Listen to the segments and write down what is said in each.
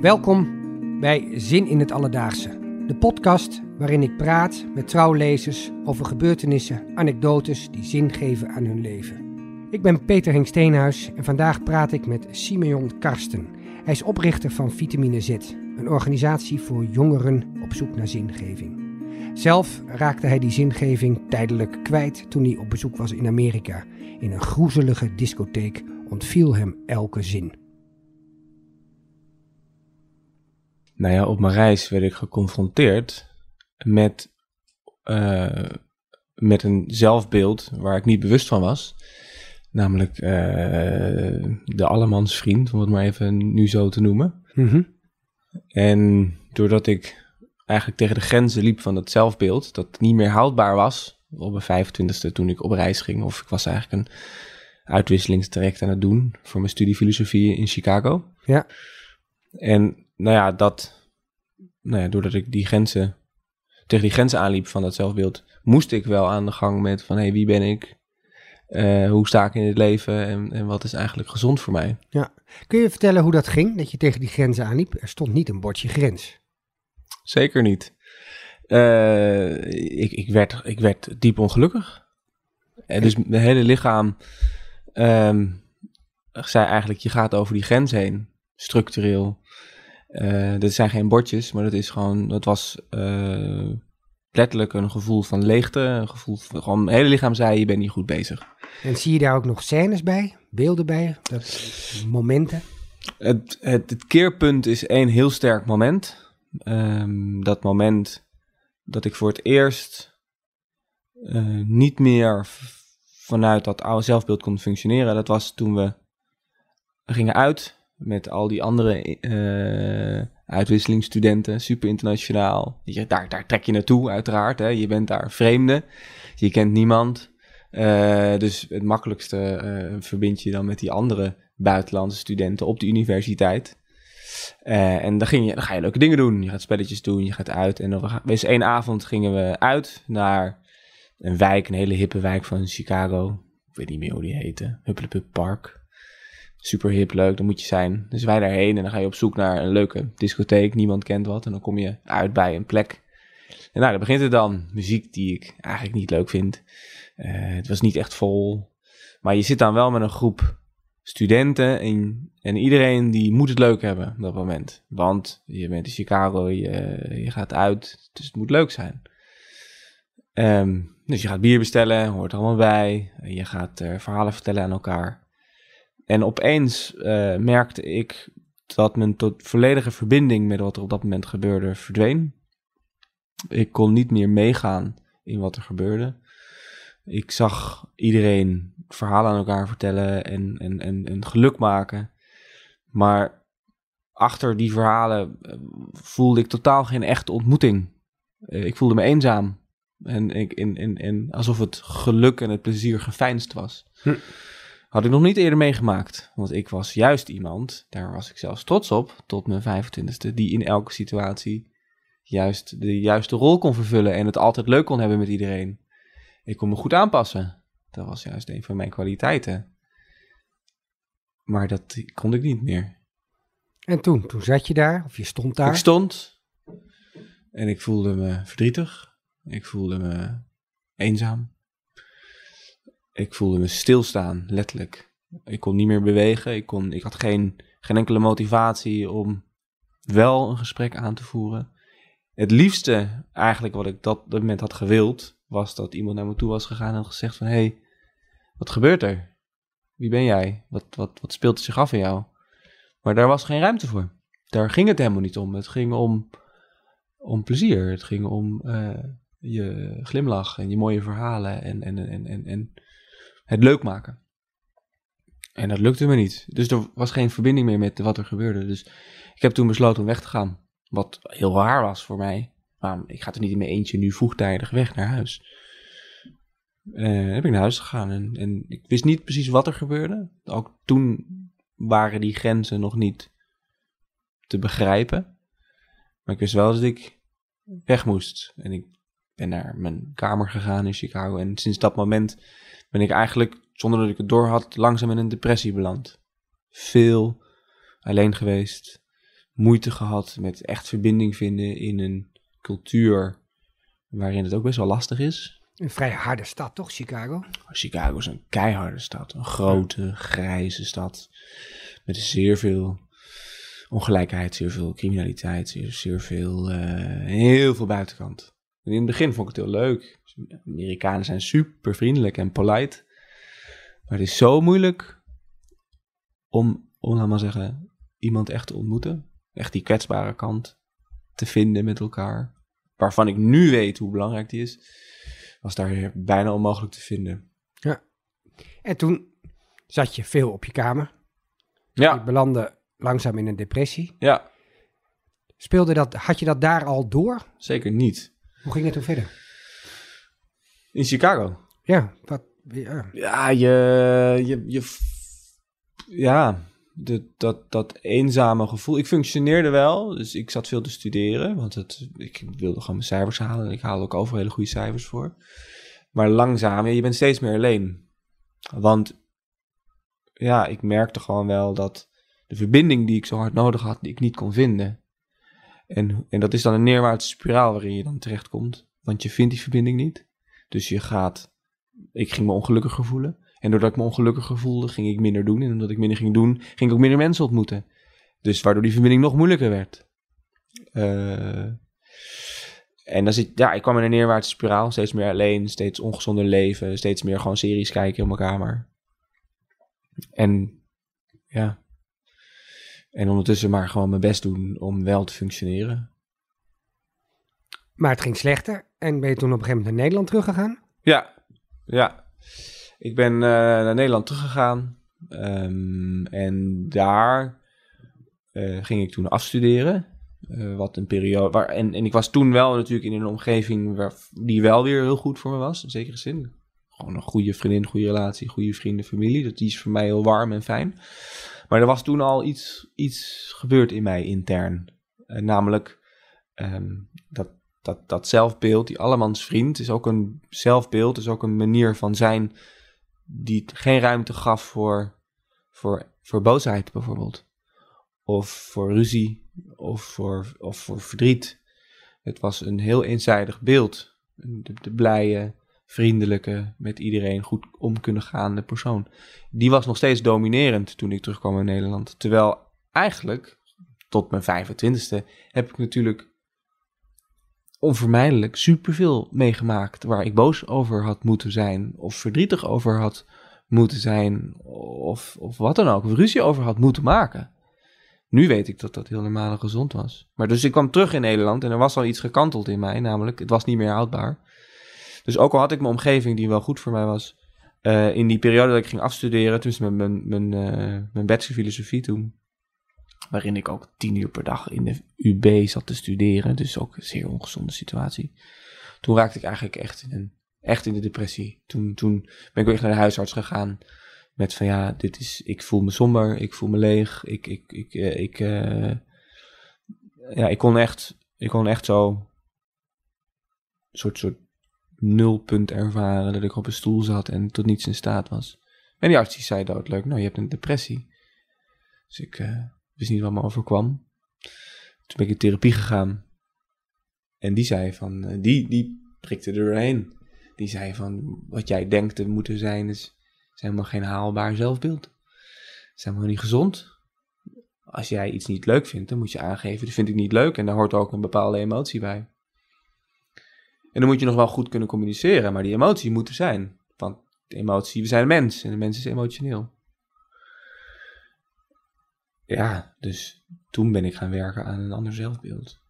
Welkom bij Zin in het Alledaagse, de podcast waarin ik praat met trouwlezers over gebeurtenissen, anekdotes die zin geven aan hun leven. Ik ben Peter Henk Steenhuis en vandaag praat ik met Simeon Karsten. Hij is oprichter van Vitamine Z, een organisatie voor jongeren op zoek naar zingeving. Zelf raakte hij die zingeving tijdelijk kwijt toen hij op bezoek was in Amerika. In een groezelige discotheek ontviel hem elke zin. Nou ja, op mijn reis werd ik geconfronteerd met, uh, met een zelfbeeld waar ik niet bewust van was. Namelijk uh, de allemansvriend, om het maar even nu zo te noemen. Mm En doordat ik eigenlijk tegen de grenzen liep van dat zelfbeeld, dat niet meer houdbaar was, op mijn 25ste toen ik op reis ging, of ik was eigenlijk een uitwisselingstraject aan het doen voor mijn studie filosofie in Chicago. Ja. En nou ja, dat, nou ja, doordat ik die grenzen, tegen die grenzen aanliep van dat zelfbeeld, moest ik wel aan de gang met van, hé, hey, wie ben ik? Uh, hoe sta ik in het leven en, en wat is eigenlijk gezond voor mij? Ja. Kun je vertellen hoe dat ging, dat je tegen die grenzen aanliep? Er stond niet een bordje grens. Zeker niet. Uh, ik, ik, werd, ik werd diep ongelukkig. En dus mijn hele lichaam um, zei eigenlijk, je gaat over die grens heen, structureel. Uh, dat zijn geen bordjes, maar dat is gewoon, dat was uh, letterlijk een gevoel van leegte. Een gevoel van, gewoon, mijn hele lichaam zei, je bent niet goed bezig. En zie je daar ook nog scènes bij, beelden bij, dat, momenten? Het, het, het keerpunt is één heel sterk moment. Um, dat moment dat ik voor het eerst uh, niet meer vanuit dat oude zelfbeeld kon functioneren. Dat was toen we gingen uit met al die andere uh, uitwisselingsstudenten, super internationaal. Je, daar, daar trek je naartoe, uiteraard. Hè. Je bent daar vreemde, je kent niemand. Uh, dus het makkelijkste uh, verbind je dan met die andere buitenlandse studenten op de universiteit. En dan, ging je, dan ga je leuke dingen doen. Je gaat spelletjes doen, je gaat uit. En dan wees één avond gingen we uit naar een wijk, een hele hippe wijk van Chicago. Ik weet niet meer hoe die heette. Hupplepup Park. Super hip, leuk, dan moet je zijn. Dus wij daarheen en dan ga je op zoek naar een leuke discotheek. Niemand kent wat. En dan kom je uit bij een plek. En nou, dan begint het dan. Muziek die ik eigenlijk niet leuk vind. Uh, het was niet echt vol. Maar je zit dan wel met een groep studenten en, en iedereen die moet het leuk hebben op dat moment. Want je bent in Chicago, je, je gaat uit, dus het moet leuk zijn. Um, dus je gaat bier bestellen, hoort er allemaal bij. Je gaat uh, verhalen vertellen aan elkaar. En opeens uh, merkte ik dat mijn tot volledige verbinding met wat er op dat moment gebeurde verdween. Ik kon niet meer meegaan in wat er gebeurde. Ik zag iedereen verhalen aan elkaar vertellen en, en, en, en geluk maken. Maar achter die verhalen eh, voelde ik totaal geen echte ontmoeting. Ik voelde me eenzaam. En, ik, en, en, en alsof het geluk en het plezier geveinsd was. Hm. Had ik nog niet eerder meegemaakt. Want ik was juist iemand, daar was ik zelfs trots op, tot mijn 25ste, die in elke situatie juist de juiste rol kon vervullen en het altijd leuk kon hebben met iedereen. Ik kon me goed aanpassen. Dat was juist een van mijn kwaliteiten. Maar dat kon ik niet meer. En toen? Toen zat je daar, of je stond daar? Ik stond en ik voelde me verdrietig. Ik voelde me eenzaam. Ik voelde me stilstaan, letterlijk. Ik kon niet meer bewegen. Ik, kon, ik had geen, geen enkele motivatie om wel een gesprek aan te voeren. Het liefste eigenlijk wat ik dat, dat moment had gewild, was dat iemand naar me toe was gegaan en had gezegd van... Hé, hey, wat gebeurt er? Wie ben jij? Wat, wat, wat speelt er zich af in jou? Maar daar was geen ruimte voor. Daar ging het helemaal niet om. Het ging om, om plezier. Het ging om uh, je glimlach en je mooie verhalen en, en, en, en, en het leuk maken. En dat lukte me niet. Dus er was geen verbinding meer met wat er gebeurde. Dus ik heb toen besloten om weg te gaan. Wat heel raar was voor mij. Maar ik ga er niet in mijn eentje nu vroegtijdig weg naar huis. Uh, heb ik naar huis gegaan en, en ik wist niet precies wat er gebeurde. Ook toen waren die grenzen nog niet te begrijpen. Maar ik wist wel dat ik weg moest. En ik ben naar mijn kamer gegaan in Chicago. En sinds dat moment ben ik eigenlijk, zonder dat ik het door had, langzaam in een depressie beland. Veel alleen geweest. moeite gehad met echt verbinding vinden in een cultuur waarin het ook best wel lastig is. Een vrij harde stad, toch, Chicago? Chicago is een keiharde stad. Een grote, grijze stad. Met zeer veel ongelijkheid, zeer veel criminaliteit, zeer, zeer veel, eh, heel veel buitenkant. En in het begin vond ik het heel leuk. Amerikanen zijn super vriendelijk en polite. Maar het is zo moeilijk om, om laat maar zeggen, iemand echt te ontmoeten. Echt die kwetsbare kant te vinden met elkaar. Waarvan ik nu weet hoe belangrijk die is. Was daar bijna onmogelijk te vinden. Ja. En toen zat je veel op je kamer. Ja. Je belandde langzaam in een depressie. Ja, Speelde dat, had je dat daar al door? zeker niet. Hoe ging het toen verder? In Chicago. Ja, wat, ja. Ja, je, je, je ja, de, dat, dat eenzame gevoel. Ik functioneerde wel, dus ik zat veel te studeren, want het, ik wilde gewoon mijn cijfers halen. Ik haalde ook overal hele goede cijfers voor. Maar langzaam, je bent steeds meer alleen. Want ja, ik merkte gewoon wel dat de verbinding die ik zo hard nodig had, die ik niet kon vinden. En, en dat is dan een neerwaartse spiraal waarin je dan terechtkomt. Want je vindt die verbinding niet. Dus je gaat ik ging me ongelukkiger voelen. En doordat ik me ongelukkiger voelde, ging ik minder doen. En omdat ik minder ging doen, ging ik ook minder mensen ontmoeten. Dus waardoor die verbinding nog moeilijker werd. Eh, en dan zit, ja, ik kwam in een neerwaartse spiraal. Steeds meer alleen, steeds ongezonder leven. Steeds meer gewoon series kijken in mijn kamer. En ja. En ondertussen maar gewoon mijn best doen om wel te functioneren. Maar het ging slechter. En ben je toen op een gegeven moment naar Nederland teruggegaan? Ja, ja. Ik ben eh, naar Nederland teruggegaan. Ehm, en daar eh, ging ik toen afstuderen. Eh, wat een periode. Waar, en, en ik was toen wel natuurlijk in een omgeving waar, die wel weer heel goed voor me was. In zekere zin. Gewoon een goede vriendin, goede relatie, goede vrienden, familie. Dat die is voor mij heel warm en fijn. Maar er was toen al iets, iets gebeurd in mij intern. Eh, namelijk ehm, dat dat, dat zelfbeeld, die allemans vriend, is ook een zelfbeeld, is ook een manier van zijn die geen ruimte gaf voor, voor, voor boosheid bijvoorbeeld. Of voor ruzie, of voor, of voor verdriet. Het was een heel eenzijdig beeld. De, de blije, vriendelijke, met iedereen goed om kunnen gaande persoon. Die was nog steeds dominerend toen ik terugkwam in Nederland. Terwijl eigenlijk, tot mijn 25ste, heb ik natuurlijk onvermijdelijk superveel meegemaakt waar ik boos over had moeten zijn, of verdrietig over had moeten zijn, of, of wat dan ook, of ruzie over had moeten maken. Nu weet ik dat dat heel normaal en gezond was. Maar dus ik kwam terug in Nederland en er was al iets gekanteld in mij, namelijk het was niet meer houdbaar. Dus ook al had ik mijn omgeving die wel goed voor mij was, eh, in die periode dat ik ging afstuderen, toen met mijn, mijn, eh, mijn bachelor filosofie toen, waarin ik ook tien uur per dag in de UB zat te studeren. Dus ook een zeer ongezonde situatie. Toen raakte ik eigenlijk echt in, een, echt in de depressie. Toen, toen ben ik echt naar de huisarts gegaan. Met van ja, dit is, ik voel me somber, ik voel me leeg. Ik, ik, ik, eh, ja, ik kon echt, ik kon echt zo soort, soort nulpunt ervaren. Dat ik op een stoel zat en tot niets in staat was. En die arts die zei doodleuk, nou je hebt een depressie. Dus ik, eh, wist niet wat me overkwam. Toen ben ik in therapie gegaan. En die zei van, eh, die, die prikte er doorheen. Die zei van, wat jij denkt te moeten zijn, is, is helemaal geen haalbaar zelfbeeld. Het is helemaal niet gezond. Als jij iets niet leuk vindt, dan moet je aangeven, dat vind ik niet leuk. En daar hoort ook een bepaalde emotie bij. En dan moet je nog wel goed kunnen communiceren, maar die emotie moet er zijn. Want de emotie, we zijn een mens en de mens is emotioneel ja, dus toen ben ik gaan werken aan een ander zelfbeeld.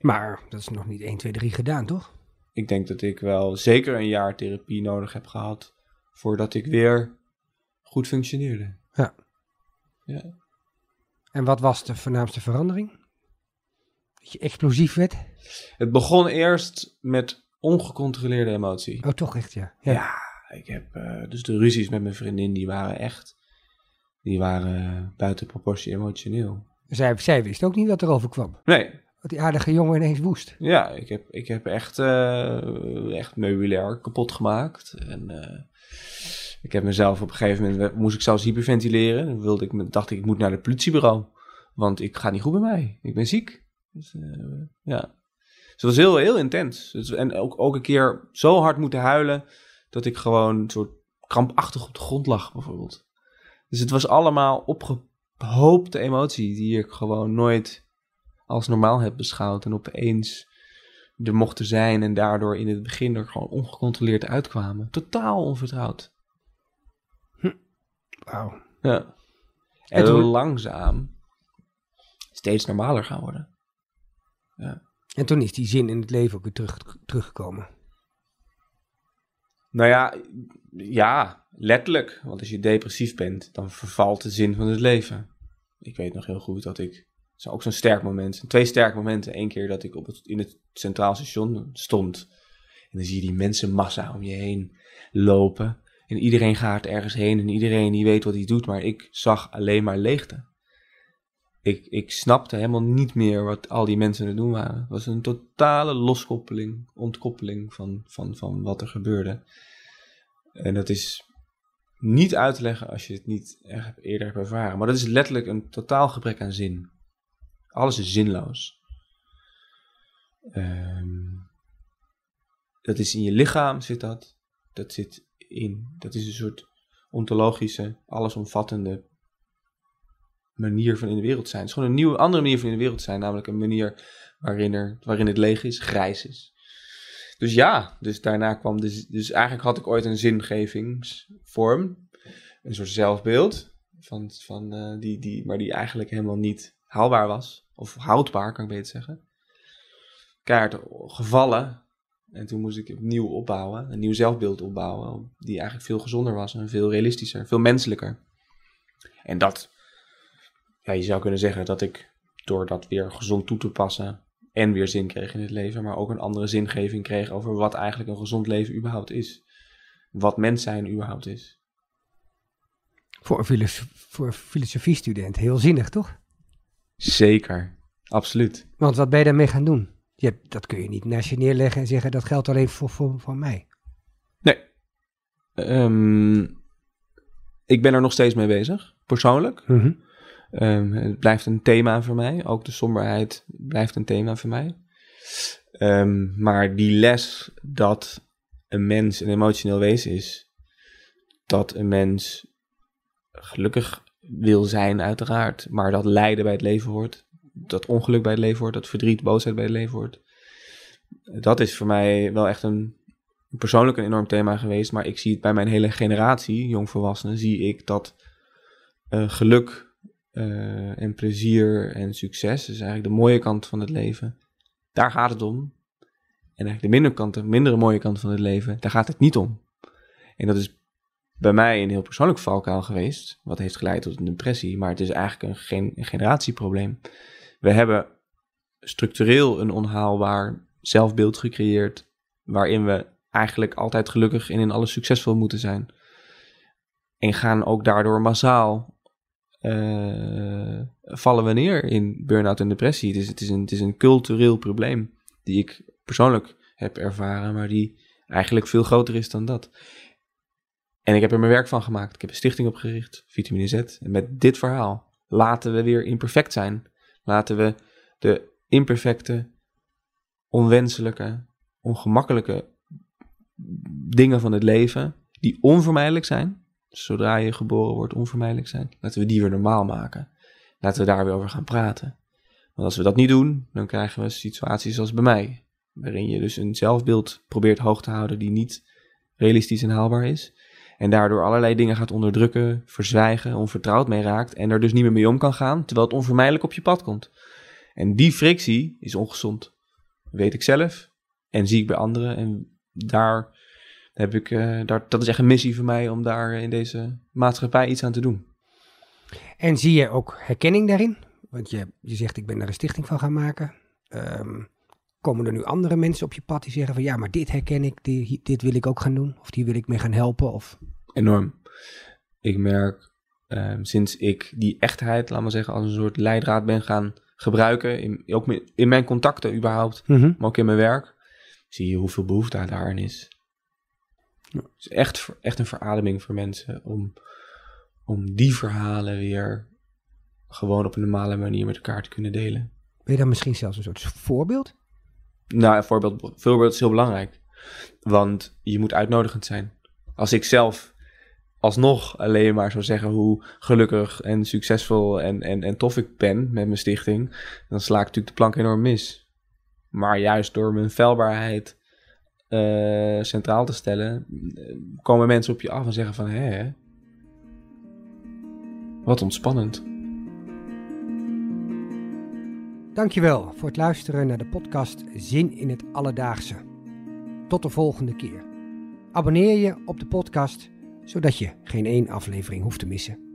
Maar dat is nog niet 1, 2, 3 gedaan, toch? Ik denk dat ik wel zeker een jaar therapie nodig heb gehad voordat ik weer goed functioneerde. Ja. Ja. En wat was de voornaamste verandering? Dat je explosief werd? Het begon eerst met ongecontroleerde emotie. Oh, toch echt, ja. Ja, ik heb uh, dus de ruzies met mijn vriendin, die waren echt, die waren buiten proportie emotioneel. Zij, zij wist ook niet wat er overkwam. Nee. Dat die aardige jongen ineens woest. Ja, ik heb, ik heb echt, uh, echt meubilair kapot gemaakt. En uh, ik heb mezelf op een gegeven moment, moest ik zelfs hyperventileren. Dan wilde ik, dacht ik, ik moet naar het politiebureau. Want ik ga niet goed bij mij. Ik ben ziek. Dus, uh, ja. Het was heel, heel intens. Dus, en ook, ook een keer zo hard moeten huilen dat ik gewoon een soort krampachtig op de grond lag, bijvoorbeeld. Dus het was allemaal opgehoopte emotie die ik gewoon nooit als normaal heb beschouwd. En opeens er mochten zijn en daardoor in het begin er gewoon ongecontroleerd uitkwamen. Totaal onvertrouwd. Hm. Wauw. Ja. En, en toen... langzaam steeds normaler gaan worden. Ja. En toen is die zin in het leven ook weer terug, teruggekomen. Nou ja, ja, letterlijk. Want als je depressief bent, dan vervalt de zin van het leven. Ik weet nog heel goed dat ik is ook zo'n sterk moment. Twee sterke momenten. Eén keer dat ik op het, in het Centraal Station stond. En dan zie je die mensenmassa om je heen lopen. En iedereen gaat ergens heen en iedereen die weet wat hij doet. Maar ik zag alleen maar leegte. Ik, ik snapte helemaal niet meer wat al die mensen aan het doen waren. Het was een totale loskoppeling, ontkoppeling van, van, van wat er gebeurde. En dat is niet uit te leggen als je het niet eerder hebt ervaren. Maar dat is letterlijk een totaal gebrek aan zin. Alles is zinloos. Um, dat is in je lichaam zit dat. Dat zit in. Dat is een soort ontologische, allesomvattende manier van in de wereld zijn. Het is gewoon een nieuwe, andere manier van in de wereld zijn. Namelijk een manier waarin, er, waarin het leeg is, grijs is. Dus ja, dus daarna kwam dus, dus eigenlijk had ik ooit een zingevingsvorm. Een soort zelfbeeld. Van, van, uh, die, die, maar die eigenlijk helemaal niet haalbaar was. Of houdbaar, kan ik beter zeggen. Kaart gevallen. En toen moest ik opnieuw opbouwen. Een nieuw zelfbeeld opbouwen. Die eigenlijk veel gezonder was en veel realistischer. Veel menselijker. En dat, ja, je zou kunnen zeggen dat ik door dat weer gezond toe te passen. En weer zin kreeg in het leven. Maar ook een andere zingeving kreeg over wat eigenlijk een gezond leven überhaupt is. Wat mens zijn überhaupt is. Voor een, filosof, voor filosofiestudent heel zinnig, toch? Zeker, absoluut. Want wat ben je daarmee gaan doen? Je, dat kun je niet naast je neerleggen en zeggen dat geldt alleen voor, voor, voor mij. Nee. Um, ik ben er nog steeds mee bezig, persoonlijk. Mm um, het blijft een thema voor mij. Ook de somberheid blijft een thema voor mij. Um, maar die les dat een mens een emotioneel wezen is, dat een mens gelukkig wil zijn, uiteraard. Maar dat lijden bij het leven hoort. Dat ongeluk bij het leven hoort. Dat verdriet, boosheid bij het leven hoort. Dat is voor mij wel echt een persoonlijk een enorm thema geweest. Maar ik zie het bij mijn hele generatie, jongvolwassenen, zie ik dat uh, geluk uh, en plezier en succes, dus eigenlijk de mooie kant van het leven, daar gaat het om. En eigenlijk de minder kant, de mindere mooie kant van het leven, daar gaat het niet om. En dat is bij mij een heel persoonlijk valkuil geweest, wat heeft geleid tot een depressie, maar het is eigenlijk een, een generatieprobleem. We hebben structureel een onhaalbaar zelfbeeld gecreëerd, waarin we eigenlijk altijd gelukkig en in alles succesvol moeten zijn. En gaan ook daardoor massaal uh, vallen we neer in burn-out en depressie. Dus het is, een, het is een cultureel probleem die ik persoonlijk heb ervaren, maar die eigenlijk veel groter is dan dat. En ik heb er mijn werk van gemaakt. Ik heb een stichting opgericht, Vitamine Z. En met dit verhaal laten we weer imperfect zijn. Laten we de imperfecte, onwenselijke, ongemakkelijke dingen van het leven, die onvermijdelijk zijn, zodra je geboren wordt, onvermijdelijk zijn, laten we die weer normaal maken. Laten we daar weer over gaan praten. Want als we dat niet doen, dan krijgen we situaties zoals bij mij, waarin je dus een zelfbeeld probeert hoog te houden die niet realistisch en haalbaar is. En daardoor allerlei dingen gaat onderdrukken, verzwijgen, onvertrouwd mee raakt en er dus niet meer mee om kan gaan, terwijl het onvermijdelijk op je pad komt. En die frictie is ongezond. weet ik zelf en zie ik bij anderen. En daar heb ik, uh, daar, dat is echt een missie voor mij om daar in deze maatschappij iets aan te doen. En zie je ook herkenning daarin? Want je, je zegt, ik ben er een stichting van gaan maken. Um, komen er nu andere mensen op je pad die zeggen van ja, maar dit herken ik, dit, dit wil ik ook gaan doen? Of die wil ik mee gaan helpen? Of... Enorm. Ik merk um, sinds ik die echtheid, laat maar zeggen, als een soort leidraad ben gaan gebruiken, in, ook in mijn contacten überhaupt, mm -hmm. maar ook in mijn werk, zie je hoeveel behoefte daarin is. Het is echt, echt een verademing voor mensen om, om die verhalen weer gewoon op een normale manier met elkaar te kunnen delen. Ben je dan misschien zelfs een soort voorbeeld? Nou, een voorbeeld, voorbeeld is heel belangrijk. Want je moet uitnodigend zijn. Als ik zelf alsnog alleen maar zou zeggen hoe gelukkig en succesvol en, en, en tof ik ben met mijn stichting, dan sla ik natuurlijk de plank enorm mis. Maar juist door mijn veilbaarheid eh, centraal te stellen, komen mensen op je af en zeggen van, hé, wat ontspannend. Dankjewel voor het luisteren naar de podcast Zin in het Alledaagse. Tot de volgende keer. Abonneer je op de podcast, zodat je geen één aflevering hoeft te missen.